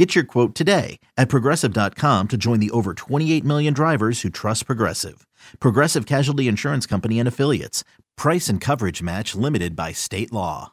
Get your quote today at progressive.com to join the over 28 million drivers who trust Progressive. Progressive Casualty Insurance Company and Affiliates. Price and coverage match limited by state law.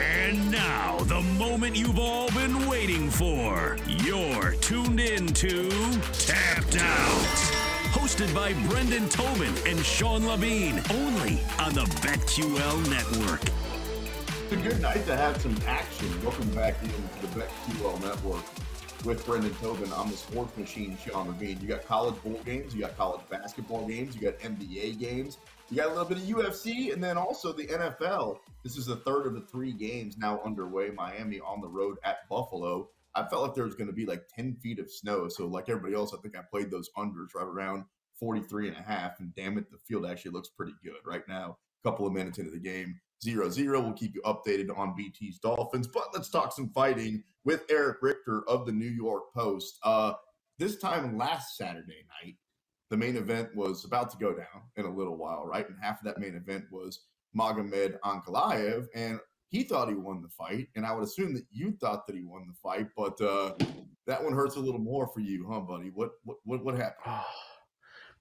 And now, the moment you've all been waiting for. You're tuned in to Tapped Out. Hosted by Brendan Tobin and Sean Levine, only on the BetQL network. It's a good night to have some action. Welcome back into the BetQL network with Brendan Tobin. I'm the sports machine, Sean Levine. You got college bowl games, you got college basketball games, you got NBA games, you got a little bit of UFC, and then also the NFL. This is the third of the three games now underway. Miami on the road at Buffalo. I felt like there was going to be like 10 feet of snow. So, like everybody else, I think I played those unders right around 43 and a half. And damn it, the field actually looks pretty good right now. A couple of minutes into the game, zero zero. We'll keep you updated on BT's Dolphins. But let's talk some fighting with Erich Richter of the New York Post. Uh, this time last Saturday night, the main event was about to go down in a little while, right? And half of that main event was Magomed Ankalaev, and he thought he won the fight, and I would assume that you thought that he won the fight, but uh, that one hurts a little more for you, huh, buddy? What what what, what happened?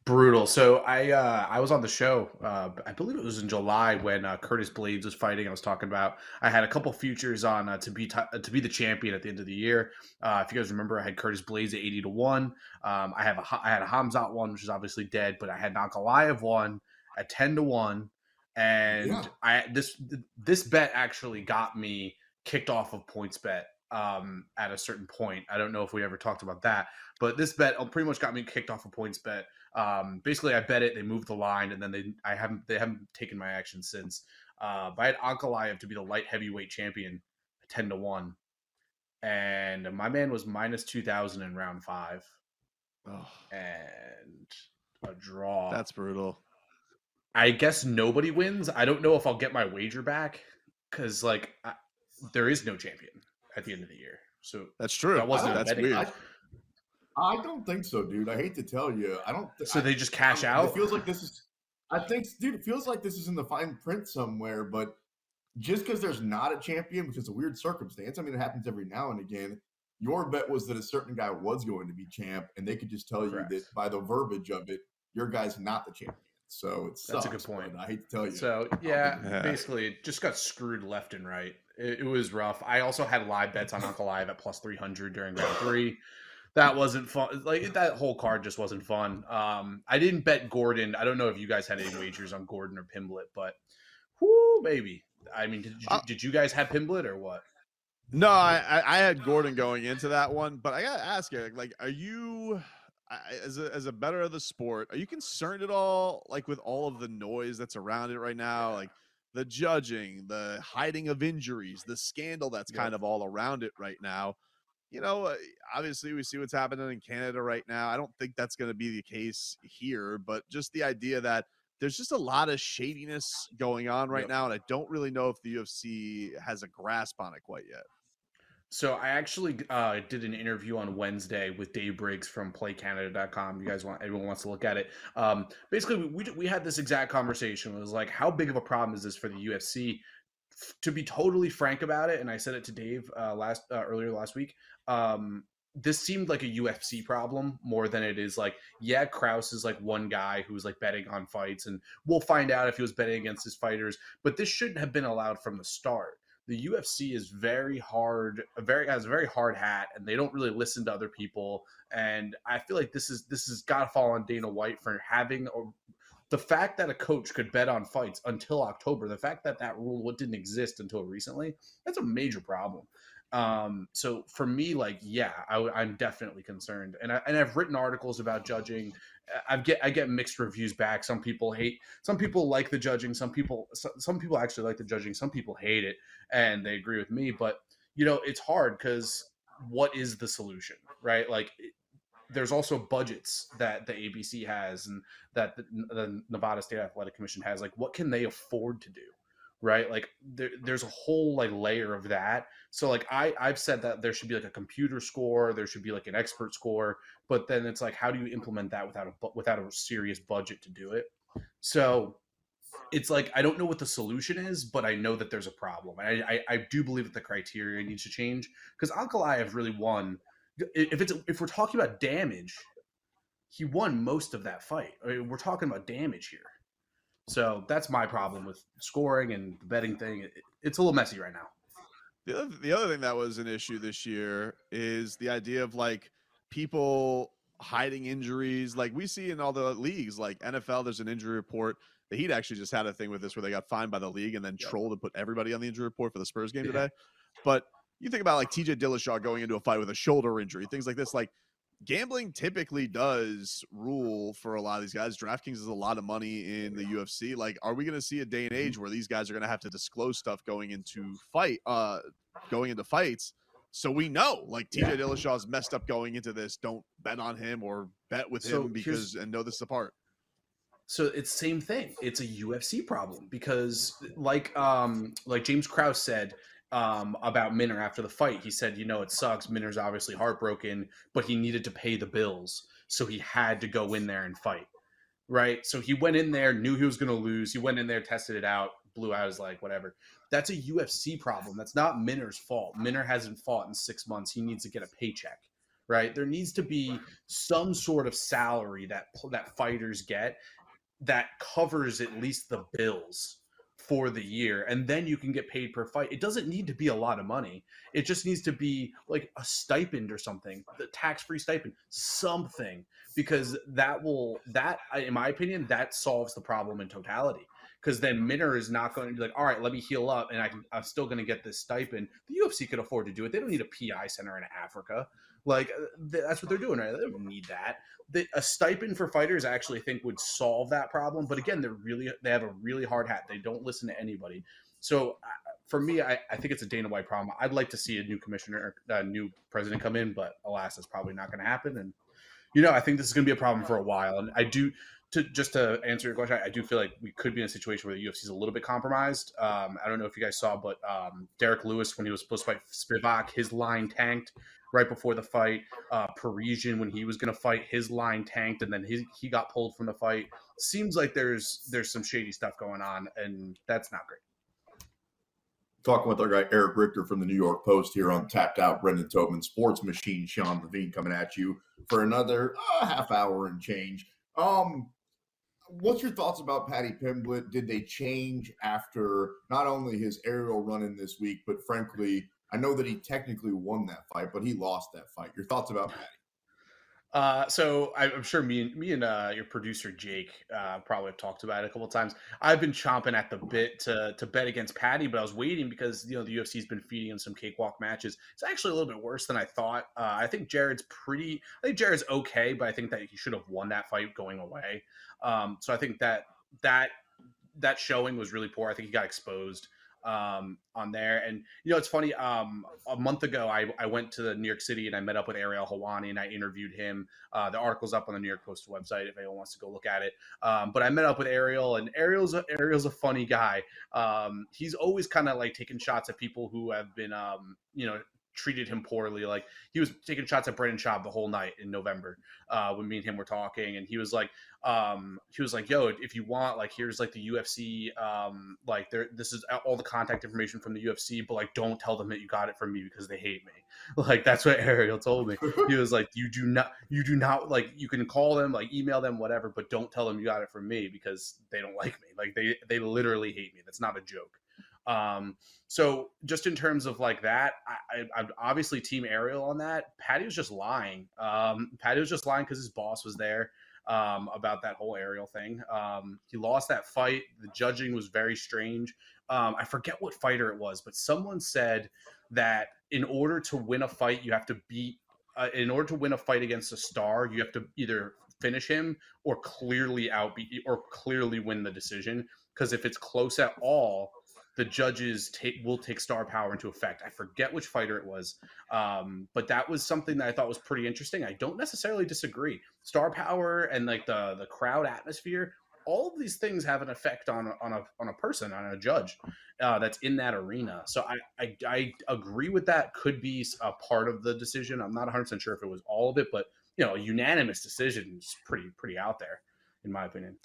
brutal. So I uh, I was on the show. Uh, I believe it was in July when uh, Curtis Blaydes was fighting. I was talking about. I had a couple futures on uh, to be t- to be the champion at the end of the year. Uh, if you guys remember, I had Curtis Blaydes at eighty to one. Um, I have a I had a Hamzat one, which is obviously dead, but I had Ankalaev one at ten to one, and Yeah. I this this bet actually got me kicked off of PointsBet um, at a certain point. I don't know if we ever talked about that, but this bet uh, pretty much got me kicked off of PointsBet. Um, basically, I bet it. They moved the line, and then they I haven't they haven't taken my action since. Uh, but I had Ankalaev to be the light heavyweight champion, ten to one, and my man was minus two thousand in round five, Oh, and a draw. that's brutal. I guess nobody wins. I don't know if I'll get my wager back because like I, there is no champion at the end of the year. So That's true. That wasn't that's betting. weird. I, I don't think so, dude. I hate to tell you. I don't. Th- so they just cash I- out. It feels like this is. I think, dude, it feels like this is in the fine print somewhere. But just because there's not a champion, which is a weird circumstance. I mean, it happens every now and again. Your bet was that a certain guy was going to be champ, and they could just tell Correct. you that by the verbiage of it, your guy's not the champion. So it That's a good point. I hate to tell you. So yeah, Yeah. basically it just got screwed left and right. It, it was rough. I also had live bets on Ankalaev at plus three hundred during round three. That wasn't fun. Like that whole card just wasn't fun. Um, I didn't bet Gordon. I don't know if you guys had any wagers on Gordon or Pimblett, but whoo, baby. I mean, did you, Uh, did you guys have Pimblett or what? No, I, I had Gordon going into that one, but I gotta ask Erich, like, are you as a as a bettor of the sport, are you concerned at all, like with all of the noise that's around it right now, like the judging, the hiding of injuries, the scandal that's kind of all around it right now? You know, uh, obviously we see what's happening in Canada right now. I don't think that's going to be the case here, but just the idea that there's just a lot of shadiness going on right Yep. now, and I don't really know if the UFC has a grasp on it quite yet. So I actually uh, did an interview on Wednesday with Dave Briggs from PlayCanada.com. You guys want everyone wants to look at it. Um, basically, we, we we had this exact conversation. It was like, how big of a problem is this for the UFC? To be totally frank about it, and I said it to Dave uh, last uh, earlier last week. Um, this seemed like a UFC problem more than it is like, yeah, Krause is like one guy who's like betting on fights, and we'll find out if he was betting against his fighters. But this shouldn't have been allowed from the start the UFC is very hard, a very has a very hard hat, and they don't really listen to other people. And I feel like this is this has got to fall on Dana White for having a, the fact that a coach could bet on fights until October. The fact that that rule didn't exist until recently, that's a major problem. Um, so for me, like, yeah, I, am definitely concerned, and I, and I've written articles about judging. I get I get mixed reviews back. Some people hate, some people like the judging. Some people some, some people actually like the judging. Some people hate it, and they agree with me. But you know, it's hard because what is the solution, right? Like there's also budgets that the ABC has and that the, the Nevada State Athletic Commission has. Like, what can they afford to do? Right, like there, there's a whole like layer of that. So like I I've said that there should be like a computer score, there should be like an expert score, but then it's like how do you implement that without a without a serious budget to do it? So it's like I don't know what the solution is, but I know that there's a problem. I I, I do believe that the criteria needs to change because Ankalaev really won. If it's if we're talking about damage, he won most of that fight. I mean, we're talking about damage here, so that's my problem with scoring and the betting thing. It, it's a little messy right now. The other, the other thing that was an issue this year is the idea of like people hiding injuries. Like we see in all the leagues, like NFL, there's an injury report the Heat actually just had a thing with this where they got fined by the league and then yep. trolled and put everybody on the injury report for the Spurs game today. But you think about like TJ Dillashaw going into a fight with a shoulder injury, things like this. Like gambling typically does rule for a lot of these guys. DraftKings is a lot of money in the UFC. Like, are we going to see a day and age where these guys are going to have to disclose stuff going into fight, uh, going into fights? So we know, like TJ yeah. Dillashaw's messed up going into this. Don't bet on him or bet with so him because and know this apart. So it's same thing. It's a UFC problem because, like, um, like James Krause said um, about Minner after the fight, he said, you know, it sucks. Minner's obviously heartbroken, but he needed to pay the bills, so he had to go in there and fight. Right. So he went in there, knew he was going to lose. He went in there, tested it out, blew out his like whatever. That's a UFC problem. That's not Minner's fault. Minner hasn't fought in six months. He needs to get a paycheck right? There needs to be some sort of salary that that fighters get, that covers at least the bills for the year and then you can get paid per fight. It doesn't need to be a lot of money. It just needs to be like a stipend or something the tax-free stipend something because that will that in my opinion that solves the problem in totality because then Minner is not going to be like, all right, let me heal up, and I can, I'm still going to get this stipend. The UFC could afford to do it. They don't need a PI center in Africa. Like uh, that's what they're doing, right? They don't need that. The, a stipend for fighters, I actually think, would solve that problem. But again, they're really they have a really hard hat. They don't listen to anybody. So uh, for me, I, I think it's a Dana White problem. I'd like to see a new commissioner, a new president come in, but alas, that's probably not going to happen. And you know, I think this is going to be a problem for a while. And I do to just to answer your question, I do feel like we could be in a situation where the UFC is a little bit compromised. Um, I don't know if you guys saw, but um, Derrick Lewis, when he was supposed to fight Spivak, his line tanked right before the fight. Uh, Parisian, when he was going to fight, his line tanked, and then he he got pulled from the fight. Seems like there's there's some shady stuff going on, and that's not great. Talking with our guy Erich Richter from the New York Post here on Tapped Out, Brendan Tobin, Sports Machine, Sean Levine coming at you for another uh, half hour and change. Um, what's your thoughts about Paddy Pimblett? Did they change after not only his Ariel run in this week, but frankly I know that he technically won that fight, but he lost that fight. Your thoughts about Paddy? Uh, so I'm sure me and me and uh, your producer Jake uh, probably have talked about it a couple times. I've been chomping at the bit to to bet against Paddy, but I was waiting because you know the UFC's been feeding him some cakewalk matches. It's actually a little bit worse than I thought. Uh, I think Jared's pretty. I think Jared's okay, but I think that he should have won that fight going away. Um, so I think that that that showing was really poor. I think he got exposed um, on there. And you know, it's funny. Um, a month ago, I, I went to New York City and I met up with Ariel Helwani and I interviewed him. Uh, the article's up on the New York Post website if anyone wants to go look at it. Um, but I met up with Ariel, and Ariel's a, Ariel's a funny guy. Um, he's always kind of like taking shots at people who have been, um, you know, treated him poorly. Like he was taking shots at Brendan Schaub the whole night in November uh, when me and him were talking, and he was like, um, he was like, "Yo, if you want, like, here's like the UFC, um, like there, this is all the contact information from the UFC, but like, don't tell them that you got it from me because they hate me." Like that's what Ariel told me. He was like, "You do not, you do not like, you can call them, like, email them, whatever, but don't tell them you got it from me because they don't like me. Like they, they literally hate me. That's not a joke." Um, so just in terms of like that, I, am obviously team Ariel on that. Paddy was just lying. Um, Paddy was just lying because his boss was there um, about that whole Ariel thing. Um, he lost that fight. The judging was very strange. Um, I forget what fighter it was, but someone said that in order to win a fight, you have to beat. Uh, in order to win a fight against a star, you have to either finish him or clearly outbeat or clearly win the decision. Because if it's close at all, the judges take will take star power into effect. I forget which fighter it was, um, but that was something that I thought was pretty interesting. I don't necessarily disagree. Star power and like the the crowd atmosphere, all of these things have an effect on on a on a person on a judge uh, that's in that arena. So I, I I agree with that. Could be a part of the decision. I'm not 100 percent sure if it was all of it, but you know, a unanimous decision is pretty pretty out there, in my opinion.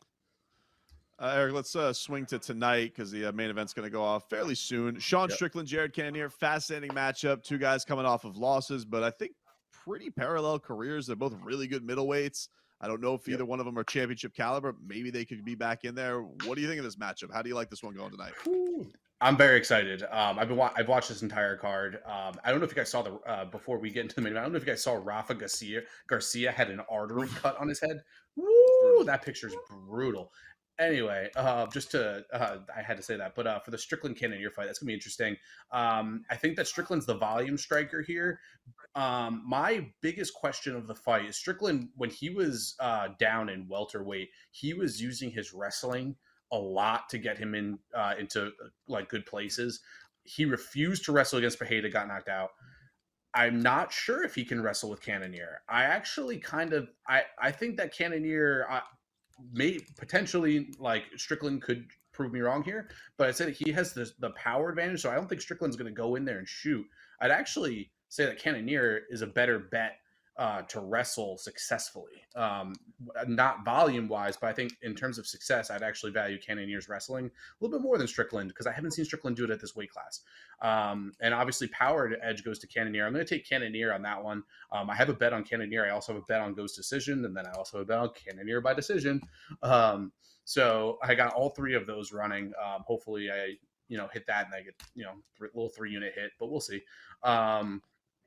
Uh, Erich, let's uh, swing to tonight because the uh, main event's going to go off fairly soon. Sean yep. Strickland, Jared Cannonier, fascinating matchup. Two guys coming off of losses, but I think pretty parallel careers. They're both really good middleweights. I don't know if either yep. one of them are championship caliber. Maybe they could be back in there. What do you think of this matchup? How do you like this one going tonight? I'm very excited. Um, I've been wa- I've watched this entire card. Um, I don't know if you guys saw the uh, before we get into the main. I don't know if you guys saw Rafa Garcia. Garcia had an artery cut on his head. Woo! That picture's brutal anyway, uh, just to uh, I had to say that, but uh, for the Strickland Cannonier fight, that's gonna be interesting. Um, I think that Strickland's the volume striker here. Um, my biggest question of the fight is Strickland when he was uh, down in welterweight, he was using his wrestling a lot to get him in uh, into like good places. He refused to wrestle against Pereira, got knocked out. I'm not sure if he can wrestle with Cannonier. I actually kind of I I think that Cannonier may potentially like Strickland could prove me wrong here, but I said he has the the power advantage, so I don't think Strickland's going to go in there and shoot. I'd actually say that Cannonier is a better bet uh, to wrestle successfully. Um, not volume wise, but I think in terms of success, I'd actually value Cannonier's wrestling a little bit more than Strickland because I haven't seen Strickland do it at this weight class. Um, and obviously, powered edge goes to Cannonier. I'm going to take Cannonier on that one. Um, I have a bet on Cannonier. I also have a bet on Ghost Decision, and then I also have a bet on Cannonier by decision. Um, so I got all three of those running. Um, hopefully, I you know hit that and I get you know th- little three unit hit, but we'll see. Um,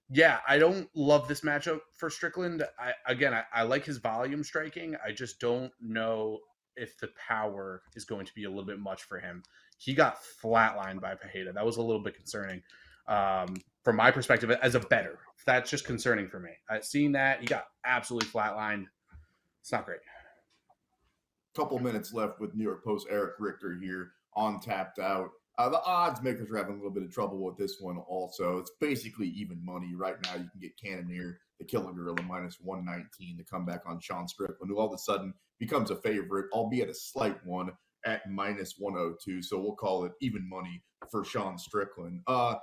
yeah, I don't love this matchup for Strickland. I again, I, I, like his volume striking. I just don't know if the power is going to be a little bit much for him. He got flatlined by Pereira. That was a little bit concerning um, from my perspective as a bettor. That's just concerning for me. I seeing that he got absolutely flatlined. It's not great. Couple minutes left with New York Post Erich Richter here on tapped out. Uh, the odds makers are having a little bit of trouble with this one also. It's basically even money. Right now, you can get Cannonier, the Killing Gorilla, minus 119 to come back on Sean Strickland, who all of a sudden becomes a favorite, albeit a slight one at minus 102. So we'll call it even money for Sean Strickland. Uh,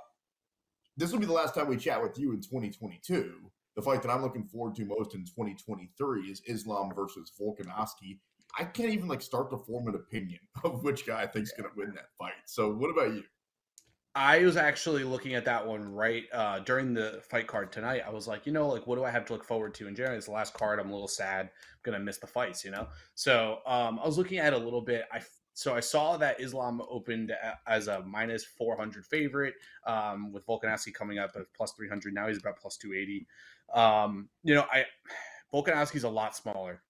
this will be the last time we chat with you in 2022. The fight that I'm looking forward to most in 2023 is Islam versus Volkanovski. I can't even like start to form an opinion of which guy I think is going to win that fight. So, what about you? I was actually looking at that one right uh, during the fight card tonight. I was like, you know, like what do I have to look forward to? And generally, it's the last card. I'm a little sad, I'm gonna miss the fights, you know. So um, I was looking at it a little bit. I so I saw that Islam opened as a minus 400 favorite um, with Volkanovski coming up at plus 300. Now he's about plus 280. Um, you know, I Volkanovski's a lot smaller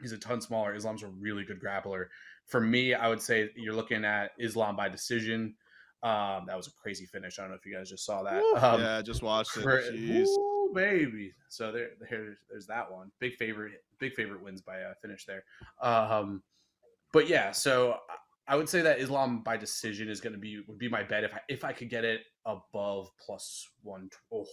he's a ton smaller. Islam's a really good grappler. For me, I would say you're looking at Islam by decision. Um, that was a crazy finish. I don't know if you guys just saw that. Um, yeah, just watched it. Ooh, baby. So there, there, there's that one. Big favorite, big favorite wins by a finish there. Um, but yeah, so I would say that Islam by decision is going to be would be my bet if I if I could get it above plus one. Oh,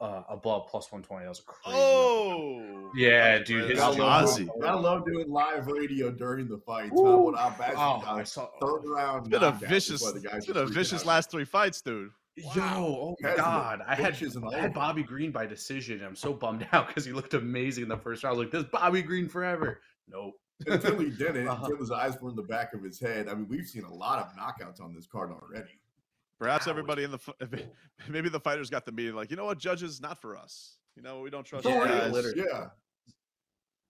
uh, above plus 120. That was a crazy. Oh, yeah, dude. I love, I love doing live radio during the fights. Ooh. I, oh, I saw third round. It's been a vicious, it's been a vicious out. last three fights, dude. Wow. Yo, oh my god! I had I had Bobby Green by decision. I'm so bummed out because he looked amazing in the first round. I was like, "This Bobby Green forever." Nope. until he didn't, uh-huh. until his eyes were in the back of his head. I mean, we've seen a lot of knockouts on this card already. Perhaps everybody in the maybe the fighters got the meeting like, you know what, judges, not for us. You know, we don't trust you guys. Yeah.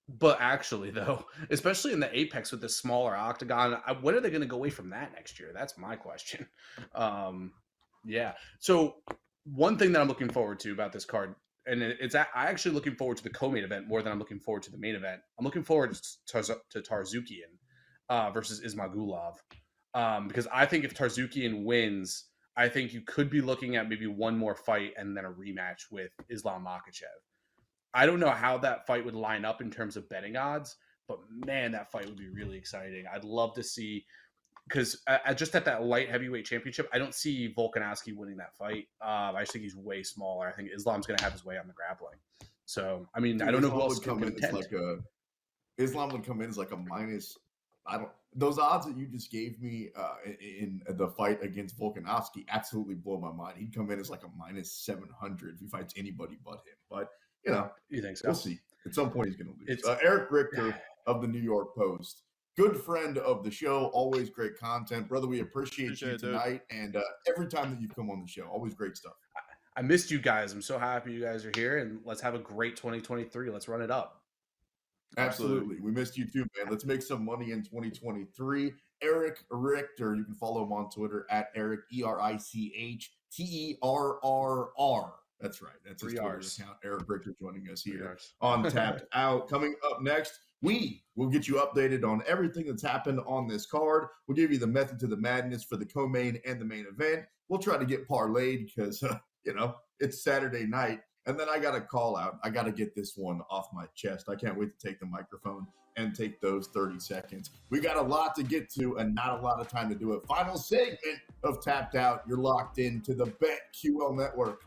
But actually, though, especially in the apex with the smaller octagon, when are they going to go away from that next year? That's my question. Um, yeah. So one thing that I'm looking forward to about this card, and it's I actually looking forward to the co-main event more than I'm looking forward to the main event. I'm looking forward to, to Tsarukyan uh, versus Ismagulov um, because I think if Tsarukyan wins, I think you could be looking at maybe one more fight and then a rematch with Islam Makhachev. I don't know how that fight would line up in terms of betting odds, but man, that fight would be really exciting. I'd love to see because uh, just at that light heavyweight championship, I don't see Volkanovski winning that fight. Um, I just think he's way smaller. I think Islam's going to have his way on the grappling. So, I mean, Dude, I don't Islam know who else come in. Like a Islam would come in as like a minus. I don't. Those odds that you just gave me uh, in, in the fight against Volkanovski absolutely blow my mind. He'd come in as like a minus seven hundred if he fights anybody but him. But you know, you think so? We'll see. At some point, he's going to lose. Uh, Erich Richter of the New York Post good friend of the show. Always great content, brother. We appreciate, appreciate you tonight and uh, every time that you come on the show. Always great stuff. I missed you guys. I'm so happy you guys are here, and let's have a great 2023. Let's run it up. Absolutely. Absolutely. We missed you too, man. Let's make some money in 2023. Erich Richter, you can follow him on Twitter at Eric, E R I C H T E R R R. That's right. That's his Three Twitter R's. account. Erich Richter joining us here on Tapped Out. Coming up next, we will get you updated on everything that's happened on this card. We'll give you the method to the madness for the co-main and the main event. We'll try to get parlayed because uh, you know it's Saturday night, and then I got to call out. I got to get this one off my chest. I can't wait to take the microphone and take those 30 seconds. We got a lot to get to and not a lot of time to do it. Final segment of Tapped Out. You're locked into the BetQL Network.